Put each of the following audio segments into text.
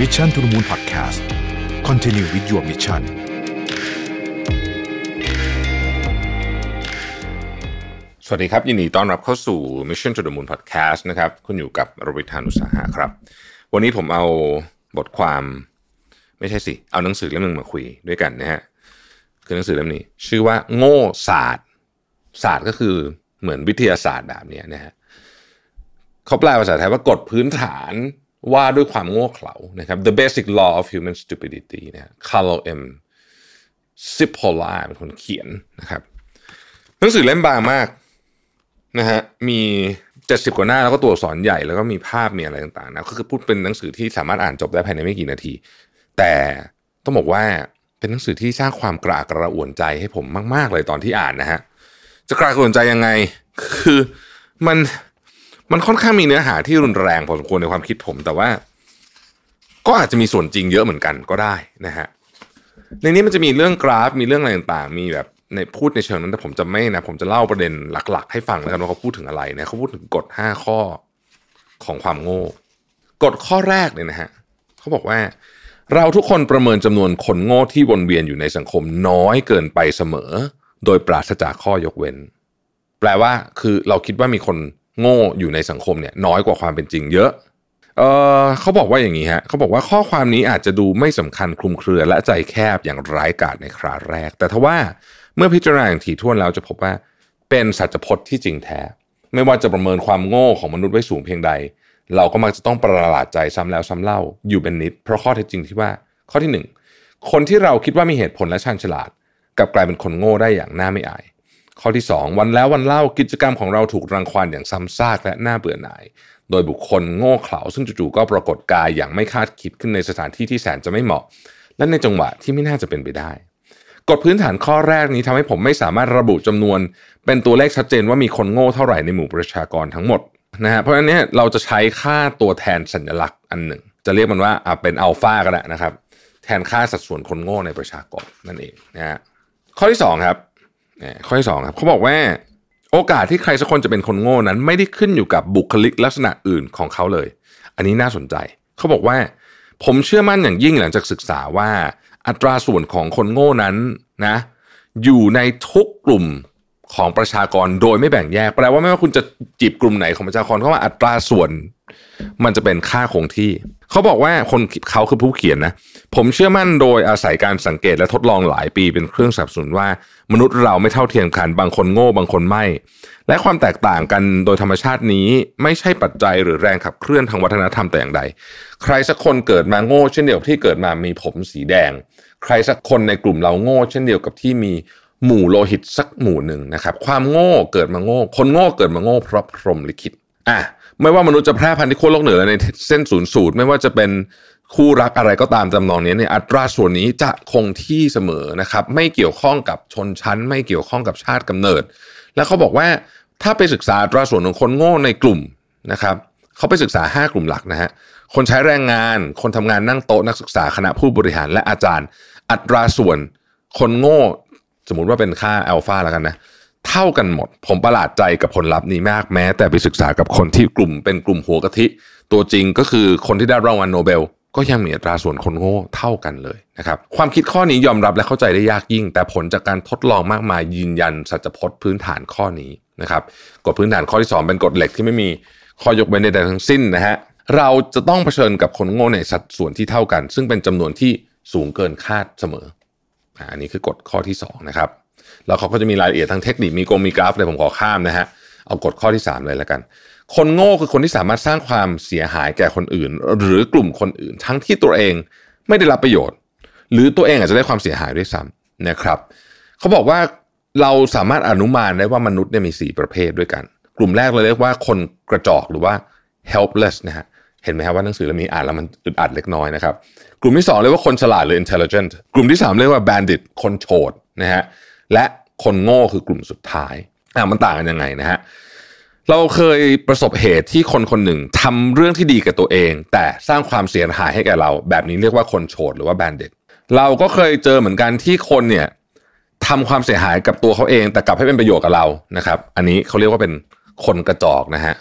Mission to the Moon Podcast Continue with your mission สวัสดีครับ ยินดีต้อนรับเข้าสู่ Mission to the Moon Podcast นะครับ คุณอยู่กับรวิทานุสาหะครับ วันนี้ผมเอาบทความ ไม่ใช่สิ เอาหนังสือเล่มหนึ่งมาคุยด้วยกันนะฮะ คือหนังสือเล่มนี้ ชื่อว่าโง่ศาสตร์ ศาสตร์ก็คือเหมือนวิทยาศาสตร์แบบนี้นะฮะเขาแปลภาษาไทยว่ากฎพื้นฐาน ว่าด้วยความโง่เขลานะครับ the basic law of human stupidity นะฮะ Carlo M. Cipolla เป็นคนเขียนนะครับหนังสือเล่มบางมากนะฮะมีเจ็ดสิบกว่าหน้าแล้วก็ตัวอักษรใหญ่แล้วก็มีภาพมีอะไรต่างๆนะก็คือพูดเป็นหนังสือที่สามารถอ่านจบได้ภายในไม่กี่นาที แต่ต้องบอกว่าเป็นหนังสือที่สร้างความกระอักกระอ่วนใจให้ผมมาก ๆ เลยตอนที่อ่านนะฮะจะกระอักกระอ่วนใจยังไง คือมัน มันค่อนข้างมีเนื้อหาที่รุนแรงพอสมควรในความคิดผม แต่ว่า ก็อาจจะมีส่วนจริงเยอะเหมือนกันก็ได้นะฮะในนี้มันจะมีเรื่องกราฟมีเรื่องอะไรต่างๆ มีแบบในพูดในเชิงนั้นแต่ผมจะไม่นะ ผมจะเล่าประเด็นหลัก ๆ ให้ฟังแล้วกันว่าเขาพูดถึงอะไรนะเขาพูดถึงกฎห้าข้อของความโง่กฎข้อแรกเนี่ยนะฮะเขาบอกว่า เราทุกคนประเมินจำนวนคนโง่ที่วนเวียนอยู่ในสังคมน้อยเกินไปเสมอ โดยปราศจากข้อยกเว้น แปลว่าคือเราคิดว่ามีคน โง่อยู่ในสังคมเนี่ยน้อยกว่าความเป็นจริงเยอะเออเขาบอกว่าอย่างนี้ฮะเขาบอกว่าข้อความนี้อาจจะดูไม่สำคัญคลุมเครือและใจแคบอย่างร้ายกาจในคราแรก แต่ทว่าเมื่อพิจารณาอย่างถี่ถ้วนแล้วจะพบว่าเป็นสัจพจน์ที่จริงแท้ ไม่ว่าจะประเมินความโง่ของมนุษย์ไว้สูงเพียงใด เราก็มักจะต้องประหลาดใจซ้ำแล้วซ้ำเล่าอยู่เป็นนิด เพราะข้อเท็จจริงที่ว่าข้อที่หนึ่งคนที่เราคิดว่ามีเหตุผลและชันฉลาดกลับกลายเป็นคนโง่ได้อย่างน่าไม่อาย ข้อที่ 2 วันแล้ววันเล่ากิจกรรมของเราถูกรังควานอย่างซ้ำซากและน่าเบื่อหน่าย โดยบุคคลโง่เขลาซึ่งจู่ๆก็ปรากฏกายอย่างไม่คาดคิดขึ้นในสถานที่ที่แสนจะไม่เหมาะ และในจังหวะที่ไม่น่าจะเป็นไปได้กฎพื้นฐานข้อแรกนี้ทำให้ผมไม่สามารถระบุจำนวน เป็นตัวเลขชัดเจนว่ามีคนโง่เท่าไหร่ในหมู่ประชากรทั้งหมดนะฮะเพราะฉะนั้นเนี่ยเราจะใช้ค่าตัวแทนสัญลักษณ์อันหนึ่ง จะเรียกมันว่าอะเป็นอัลฟาก็ได้นะครับ แทนค่าสัดส่วนคนโง่ในประชากรนั่นเองนะฮะข้อที่สองครับ ข้อที่สองครับเขาบอกว่าโอกาสที่ใครสักคนจะเป็นคนโง่นั้น ไม่ได้ขึ้นอยู่กับบุคลิกลักษณะอื่นของเขาเลย อันนี้น่าสนใจ เขาบอกว่า ผมเชื่อมั่นอย่างยิ่งหลังจากศึกษาว่า อัตราส่วนของคนโง่นั้นนะอยู่ในทุกกลุ่มของประชากรโดยไม่แบ่งแยกแปลว่าไม่ว่าคุณจะจีบกลุ่มไหนของประชากรเขาว่าอัตราส่วน มันจะเป็นค่าคงที่ เขาบอกว่าคนเขาคือผู้เขียนนะ ผมเชื่อมั่นโดยอาศัยการสังเกตและทดลองหลายปีเป็นเครื่องสับสนุนว่ามนุษย์เราไม่เท่าเทียมกัน บางคนโง่บางคนไม่ และความแตกต่างกันโดยธรรมชาตินี้ไม่ใช่ปัจจัยหรือแรงขับเคลื่อนทางวัฒนธรรมแต่อย่างใด ใครสักคนเกิดมาโง่เช่นเดียวกับที่เกิดมามีผมสีแดง ใครสักคนในกลุ่มเราโง่เช่นเดียวกับที่มีหมู่โลหิตสักหมู่หนึ่งนะครับ ความโง่เกิดมาโง่ คนโง่เกิดมาโง่เพราะพรหมลิขิตอะ ไม่ว่ามนุษย์จะแพร่พันธุ์ที่ขั้วโลกเหนือในเส้นศูนย์สูตร ไม่ว่าจะเป็นคู่รักอะไรก็ตามจำนองนี้เนี่ยอัตราส่วนนี้จะคงที่เสมอนะครับ ไม่เกี่ยวข้องกับชนชั้น ไม่เกี่ยวข้องกับชาติกำเนิด แล้วเขาบอกว่าถ้าไปศึกษาอัตราส่วนของคนโง่ในกลุ่มนะครับเขาไปศึกษา 5 กลุ่มหลักนะฮะคนใช้แรงงาน คนทำงานนั่งโต๊ะนักศึกษาคณะผู้บริหารและอาจารย์ อัตราส่วนคนโง่ สมมุติว่าเป็นค่าอัลฟาแล้วกันนะ เท่ากันหมด ผมประหลาดใจกับผลลัพธ์นี้มากแม้ แต่ไปศึกษากับคนที่กลุ่มเป็นกลุ่มหัวกะทิ ตัวจริงก็คือคนที่ได้รางวัลโนเบล ก็ยังมีอัตราส่วนคนโง่เท่ากันเลยนะครับความคิดข้อนี้ยอมรับและเข้าใจได้ยากยิ่ง แต่ผลจากการทดลองมากมายยืนยันสัจพจน์พื้นฐานข้อนี้นะครับกฎพื้นฐานข้อที่ 2 เป็นกฎเหล็กที่ไม่มีข้อยกเว้นใดๆทั้งสิ้นนะฮะเราจะต้องเผชิญกับคนโง่ในสัดส่วนที่เท่ากัน ซึ่งเป็นจำนวนที่สูงเกินคาดเสมออันนี้คือกฎข้อที่2นะครับ แล้วเขาก็จะมีรายละเอียดทางเทคนิค มีกรมมีกราฟเลยผมขอข้ามนะฮะ เอากฎข้อที่ 3 เลยแล้วกัน คนโง่คือคนที่สามารถสร้างความเสียหายแก่คนอื่น หรือกลุ่มคนอื่น ทั้งที่ตัวเองไม่ได้รับประโยชน์ หรือตัวเองอาจจะได้ความเสียหายด้วยซ้ำนะครับ เขาบอกว่าเราสามารถอนุมานได้ว่ามนุษย์เนี่ยมี 4 ประเภทด้วยกัน กลุ่มแรกเราเรียกว่าคนกระจอกหรือว่า helpless นะฮะเห็นไหมครับว่าหนังสือเล่มนี้อ่านแล้วมันอึดอัดเล็กน้อยนะครับ กลุ่มที่ 2 เรียกว่าคนฉลาดหรือ intelligent กลุ่มที่ 3 เรียกว่า bandit คนโฉดนะฮะ และคนโง่คือกลุ่มสุดท้ายอ่ามันต่างกันยังไงนะฮะเราเคยประสบเหตุที่คนคนหนึ่งทำเรื่องที่ดีกับตัวเอง แต่สร้างความเสียหายให้แก่เรา แบบนี้เรียกว่าคนโฉดหรือว่าแบนเด็ดเราก็เคยเจอเหมือนกันที่คนเนี่ยทำความเสียหายกับตัวเขาเอง แต่กลับให้เป็นประโยชน์กับเรานะครับ อันนี้เขาเรียกว่าเป็นคนกระจอกนะฮะ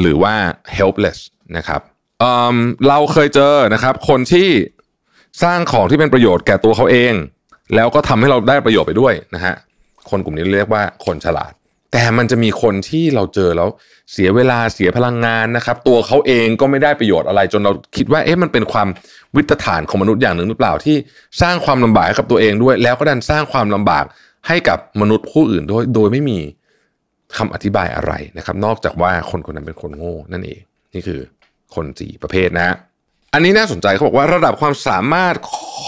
หรือว่า helpless นะครับเอิ่มเราเคยเจอนะครับ คนที่สร้างของที่เป็นประโยชน์แก่ตัวเขาเอง แล้วก็ทำให้เราได้ประโยชน์ไปด้วยนะฮะคนกลุ่มนี้เรียกว่าคนฉลาด แต่มันจะมีคนที่เราเจอแล้วเสียเวลาเสียพลังงานนะครับ ตัวเขาเองก็ไม่ได้ประโยชน์อะไร จนเราคิดว่าเอ๊ะมันเป็นความวิตฐานของมนุษย์อย่างหนึ่งหรือเปล่าที่สร้างความลำบากให้กับตัวเองด้วย แล้วก็ดันสร้างความลำบากให้กับมนุษย์ผู้อื่นด้วยโดยไม่มีคำอธิบายอะไรนะครับ นอกจากว่าคนคนนั้นเป็นคนโง่นั่นเอง นี่คือคนสี่ประเภทนะ อันนี้น่าสนใจเขาบอกว่าระดับความสามารถ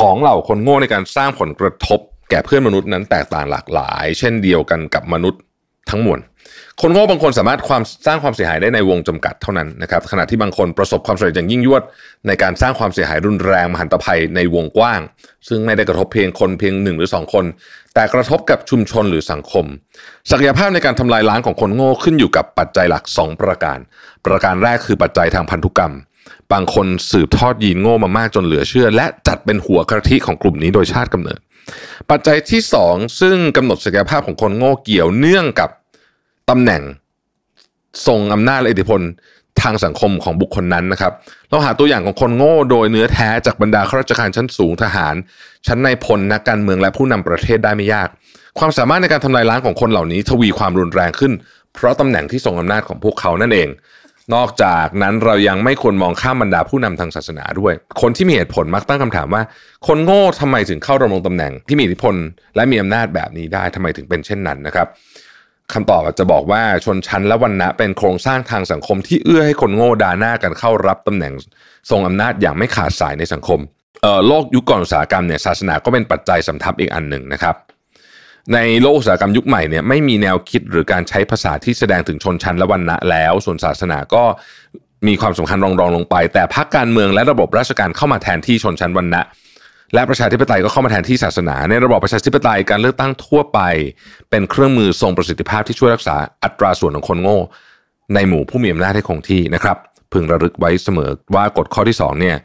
ของเหล่าคนโง่ในการสร้างผลกระทบ แก่เพื่อนมนุษย์นั้นแตกต่างหลากหลาย เช่นเดียวกันกับมนุษย์ทั้งมวลคนโง่บางคนสามารถความสร้างความเสียหายได้ในวงจำกัดเท่านั้นนะครับขณะที่บางคนประสบความสำเร็จอย่างยิ่งยวด ในการสร้างความเสียหายรุนแรงมหันตภัยในวงกว้าง ซึ่งไม่ได้กระทบเพียงคนเพียงหนึ่งหรือสองคน แต่กระทบกับชุมชนหรือสังคม ศักยภาพในการทำลายล้างของคนโง่ขึ้นอยู่กับปัจจัยหลัก 2 ประการ ประการแรกคือปัจจัยทางพันธุกรรม บางคนสืบทอดยีนโง่มามากจนเหลือเชื่อ และจัดเป็นหัวกระทิของกลุ่มนี้โดยชาติกำเนิด ปัจจัยที่สองซึ่งกำหนดศักยภาพของคนโง่เกี่ยวเนื่องกับตำแหน่งทรงอำนาจและอิทธิพลทางสังคมของบุคคลนั้นนะครับ เราหาตัวอย่างของคนโง่โดยเนื้อแท้จากบรรดาข้าราชการชั้นสูงทหาร ชั้นในพลนักการเมืองและผู้นำประเทศได้ไม่ยาก ความสามารถในการทำลายล้างของคนเหล่านี้ทวีความรุนแรงขึ้น เพราะตำแหน่งที่ทรงอำนาจของพวกเขานั่นเอง นอกจากนั้นเรายังไม่ควรมองข้ามบรรดาผู้นำทางศาสนาด้วย คนที่มีเหตุผลมักตั้งคำถามว่า คนโง่ทำไมถึงเข้าดำรงตำแหน่งที่มีอิทธิพล และมีอำนาจแบบนี้ได้ทำไมถึงเป็นเช่นนั้นนะครับคำตอบจะบอกว่าชนชั้นและวันณะเป็นโครงสร้างทางสังคมที่เอื้อให้คนโง่ดาหน้ากันเข้ารับตำแหน่งทรงอำนาจอย่างไม่ขาดสายในสังคมโลกยุคก่อนอุตสาหกรรมเนี่ยศาสนาก็เป็นปัจจัยสำทับอีกอันหนึ่งนะครับ ในโลกอุตสาหกรรมยุคใหม่เนี่ยไม่มีแนวคิดหรือการใช้ภาษาที่แสดงถึงชนชั้นและวันณะแล้ว ส่วนศาสนาก็มีความสำคัญรองรองลงไป แต่พรรคการเมืองและระบบราชการเข้ามาแทนที่ชนชั้นวันณะ และประชาธิปไตยก็เข้ามาแทนที่ศาสนา ในระบอบประชาธิปไตยการเลือกตั้งทั่วไป เป็นเครื่องมือทรงประสิทธิภาพที่ช่วยรักษาอัตราส่วนของคนโง่ ในหมู่ผู้มีอำนาจให้คงที่นะครับพึงระลึกไว้เสมอว่ากฎข้อที่2เนี่ย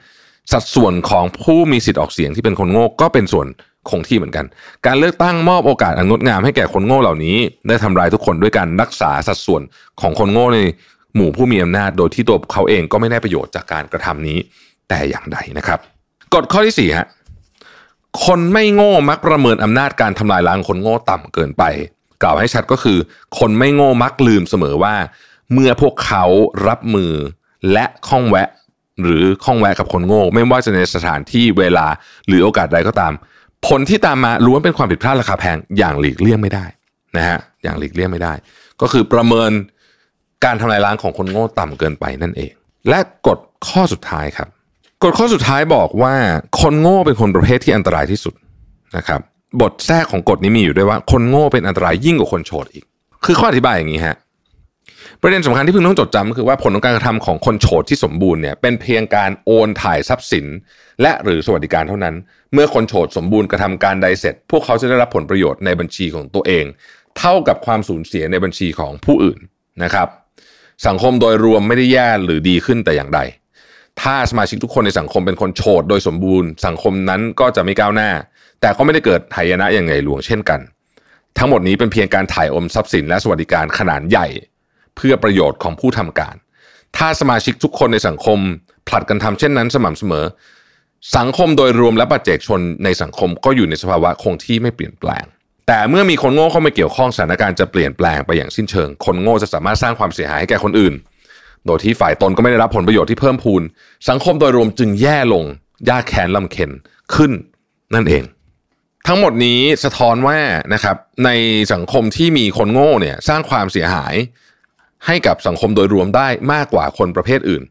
สัดส่วนของผู้มีสิทธิ์ออกเสียงที่เป็นคนโง่ก็เป็นส่วน คงที่เหมือนกัน การเลือกตั้งมอบโอกาสอันงดงามให้แก่คนโง่เหล่านี้ ได้ทำลายทุกคนด้วยการรักษาสัดส่วนของคนโง่ในหมู่ผู้มีอำนาจ โดยที่ตัวเขาเองก็ไม่ได้ประโยชน์จากการกระทำนี้ แต่อย่างใดนะครับกฎข้อที่สี่ฮะคนไม่โง่มักประเมินอำนาจการทำลายล้างคนโง่ต่ำเกินไป กล่าวให้ชัดก็คือ คนไม่โง่มักลืมเสมอว่า เมื่อพวกเขารับมือและข้องแวะ หรือข้องแวะกับคนโง่ ไม่ว่าจะในสถานที่เวลาหรือโอกาสใดก็ตาม ผลที่ตามมาล้วนเป็นความผิดพลาดราคาแพงอย่างหลีกเลี่ยงไม่ได้นะฮะอย่างหลีกเลี่ยงไม่ได้ ก็คือประเมินการทำลายล้างของคนโง่ต่ำเกินไปนั่นเอง และกฎข้อสุดท้ายครับกฎข้อสุดท้ายบอกว่าคนโง่เป็นคนประเภทที่อันตรายที่สุดนะครับบทแทรกของกฎนี้มีอยู่ด้วยว่า คนโง่เป็นอันตรายยิ่งกว่าคนโฉดอีก คือข้ออธิบายอย่างนี้ฮะ ประเด็นสำคัญที่พึงต้องจดจำก็คือว่าผลของการกระทำของคนโฉดที่สมบูรณ์เนี่ยเป็นเพียงการโอนถ่ายทรัพย์สิน และหรือสวัสดิการเท่านั้น เมื่อคนโฉดสมบูรณ์กระทำการใดเสร็จ พวกเขาจะได้รับผลประโยชน์ในบัญชีของตัวเอง เท่ากับความสูญเสียในบัญชีของผู้อื่นนะครับสังคมโดยรวมไม่ได้แย่หรือดีขึ้นแต่อย่างใด ถ้าสมาชิกทุกคนในสังคมเป็นคนโฉดโดยสมบูรณ์ สังคมนั้นก็จะไม่ก้าวหน้า แต่ก็ไม่ได้เกิดหายนะอย่างใหญ่หลวงเช่นกัน ทั้งหมดนี้เป็นเพียงการถ่ายอมทรัพย์สินและสวัสดิการขนาดใหญ่ เพื่อประโยชน์ของผู้ทำการ ถ้าสมาชิกทุกคนในสังคม ผลัดกันทำเช่นนั้นสม่ำเสมอ สังคมโดยรวมและปัจเจกชนในสังคมก็อยู่ในสภาวะคงที่ไม่เปลี่ยนแปลง แต่เมื่อมีคนโง่เข้ามาเกี่ยวข้องสถานการณ์จะเปลี่ยนแปลงไปอย่างสิ้นเชิง คนโง่จะสามารถสร้างความเสียหายให้แก่คนอื่น โดยที่ฝ่ายตนก็ไม่ได้รับผลประโยชน์ที่เพิ่มพูน สังคมโดยรวมจึงแย่ลงยากแค้นลำเค็นขึ้นนั่นเอง ทั้งหมดนี้สะท้อนว่านะครับในสังคมที่มีคนโง่เนี่ยสร้างความเสียหาย ให้กับสังคมโดยรวมได้มากกว่าคนประเภทอื่น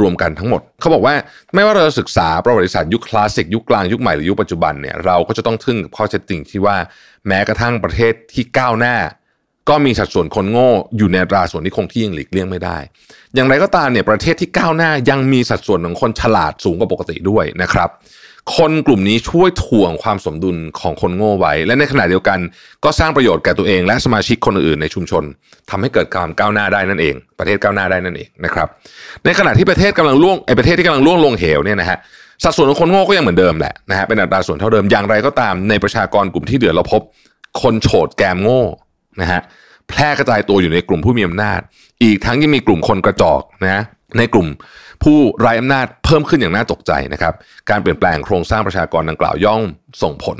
รวมกันทั้งหมด เขาบอกว่าไม่ว่าเราจะศึกษาประวัติศาสตร์ยุคคลาสสิกยุคกลางยุคใหม่หรือยุคปัจจุบันเนี่ยเราก็จะต้องทึ่งกับข้อเท็จจริงที่ว่าแม้กระทั่งประเทศที่ก้าวหน้า ก็มีสัดส่วนคนโง่อยู่ในราส่วนที่คงที่ยังหลีกเลี่ยงไม่ได้ อย่างไรก็ตามเนี่ยประเทศที่ก้าวหน้ายังมีสัดส่วนของคนฉลาดสูงกว่าปกติด้วยนะครับ คนกลุ่มนี้ช่วยถ่วงความสมดุลของคนโง่ไว้ และในขณะเดียวกันก็สร้างประโยชน์แก่ตัวเอง และสมาชิกคนอื่นในชุมชนทำให้เกิดความก้าวหน้าได้นั่นเอง ประเทศก้าวหน้าได้นั่นเองนะครับ ในขณะที่ประเทศกำลังล่วงไอประเทศที่กำลังล่วงลงเหวเนี่ยนะฮะสัดส่วนของคนโง่ก็ยังเหมือนเดิมแหละนะฮะเป็นอัตราส่วนเท่าเดิมอย่างไรก็ตามในประชากรกลุ่มที่เดือดเราพบ คนโฉดแกมโง่ นะฮะแพร่กระจายตัวอยู่ในกลุ่มผู้มีอำนาจ อีกทั้งยังมีกลุ่มคนกระจอกนะในกลุ่มผู้ไร้อำนาจเพิ่มขึ้นอย่างน่าตกใจนะครับ การเปลี่ยนแปลงโครงสร้างประชากรดังกล่าวย่อมส่งผล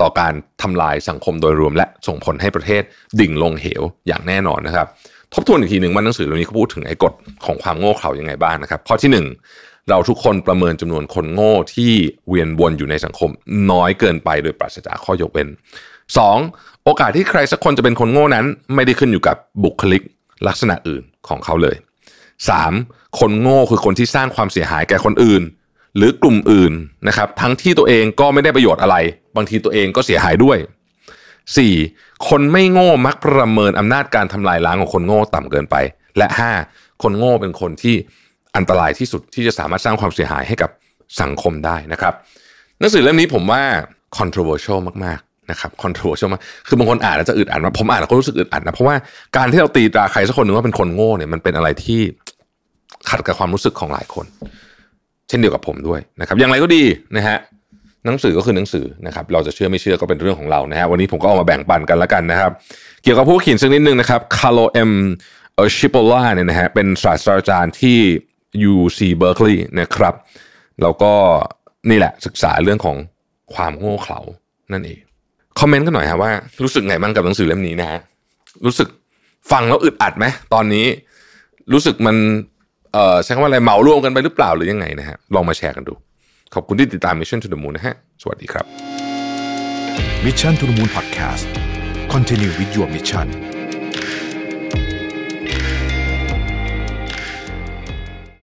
ต่อการทำลายสังคมโดยรวม และส่งผลให้ประเทศดิ่งลงเหวอย่างแน่นอนนะครับ ทบทวนอีกทีหนึ่งมันหนังสือเล่มนี้เขาพูดถึงไอ้กฎของความโง่เขลายังไงบ้างนะครับ ข้อที่หนึ่งเราทุกคนประเมินจำนวนคนโง่ที่เวียนวนอยู่ในสังคมน้อยเกินไปโดยปราศจากข้อยกเว้น 2. โอกาสที่ใครสักคนจะเป็นคนโง่นั้น ไม่ได้ขึ้นอยู่กับบุคลิกลักษณะอื่นของเขาเลย 3. คนโง่คือคนที่สร้างความเสียหายแก่คนอื่น หรือกลุ่มอื่นนะครับ ทั้งที่ตัวเองก็ไม่ได้ประโยชน์อะไร บางทีตัวเองก็เสียหายด้วย 4. คนไม่โง่มักประเมินอำนาจการทำลายล้างของคนโง่ต่ำเกินไป และ 5. คนโง่เป็นคนที่อันตรายที่สุดที่จะสามารถสร้างความเสียหายให้กับสังคมได้นะครับหนังสือเล่มนี้ผมว่า controversial มาก นะครับ controversial มาคือบางคนอ่านแล้วจะอึดอัดนะผมอ่านแล้วก็รู้สึกอึดอัดนะเพราะว่าการที่เราตีตราใครสักคนหนึ่งว่าเป็นคนโง่เนี่ยมันเป็นอะไรที่ขัดกับความรู้สึกของหลายคน เช่นเดียวกับผมด้วยนะครับ อย่างไรก็ดีนะฮะหนังสือก็คือหนังสือนะครับ เราจะเชื่อไม่เชื่อก็เป็นเรื่องของเรานะฮะวันนี้ผมก็เอามาแบ่งปันกันแล้วกันนะครับ เกี่ยวกับผู้เขียนสักนิดนึงนะครับ Carlo M. Cipolla เนี่ยนะฮะเป็นศาสตราจารย์ที่ UC Berkeley นะครับแล้วก็นี่แหละศึกษาเรื่องของความโง่เขลานั่นเอง comment กันหน่อยฮะว่ารู้สึกไงบ้างกับหนังสือเล่มนี้นะฮะรู้สึกฟังแล้วอึดอัดไหมตอนนี้ รู้สึกมันเอ่อใช้คำว่าอะไรเหมารวมกันไปหรือเปล่าหรือยังไงนะฮะลองมาแชร์กันดู ขอบคุณที่ติดตาม Mission to the Moon นะฮะสวัสดีครับ Mission to the Moon Podcast Continue with your mission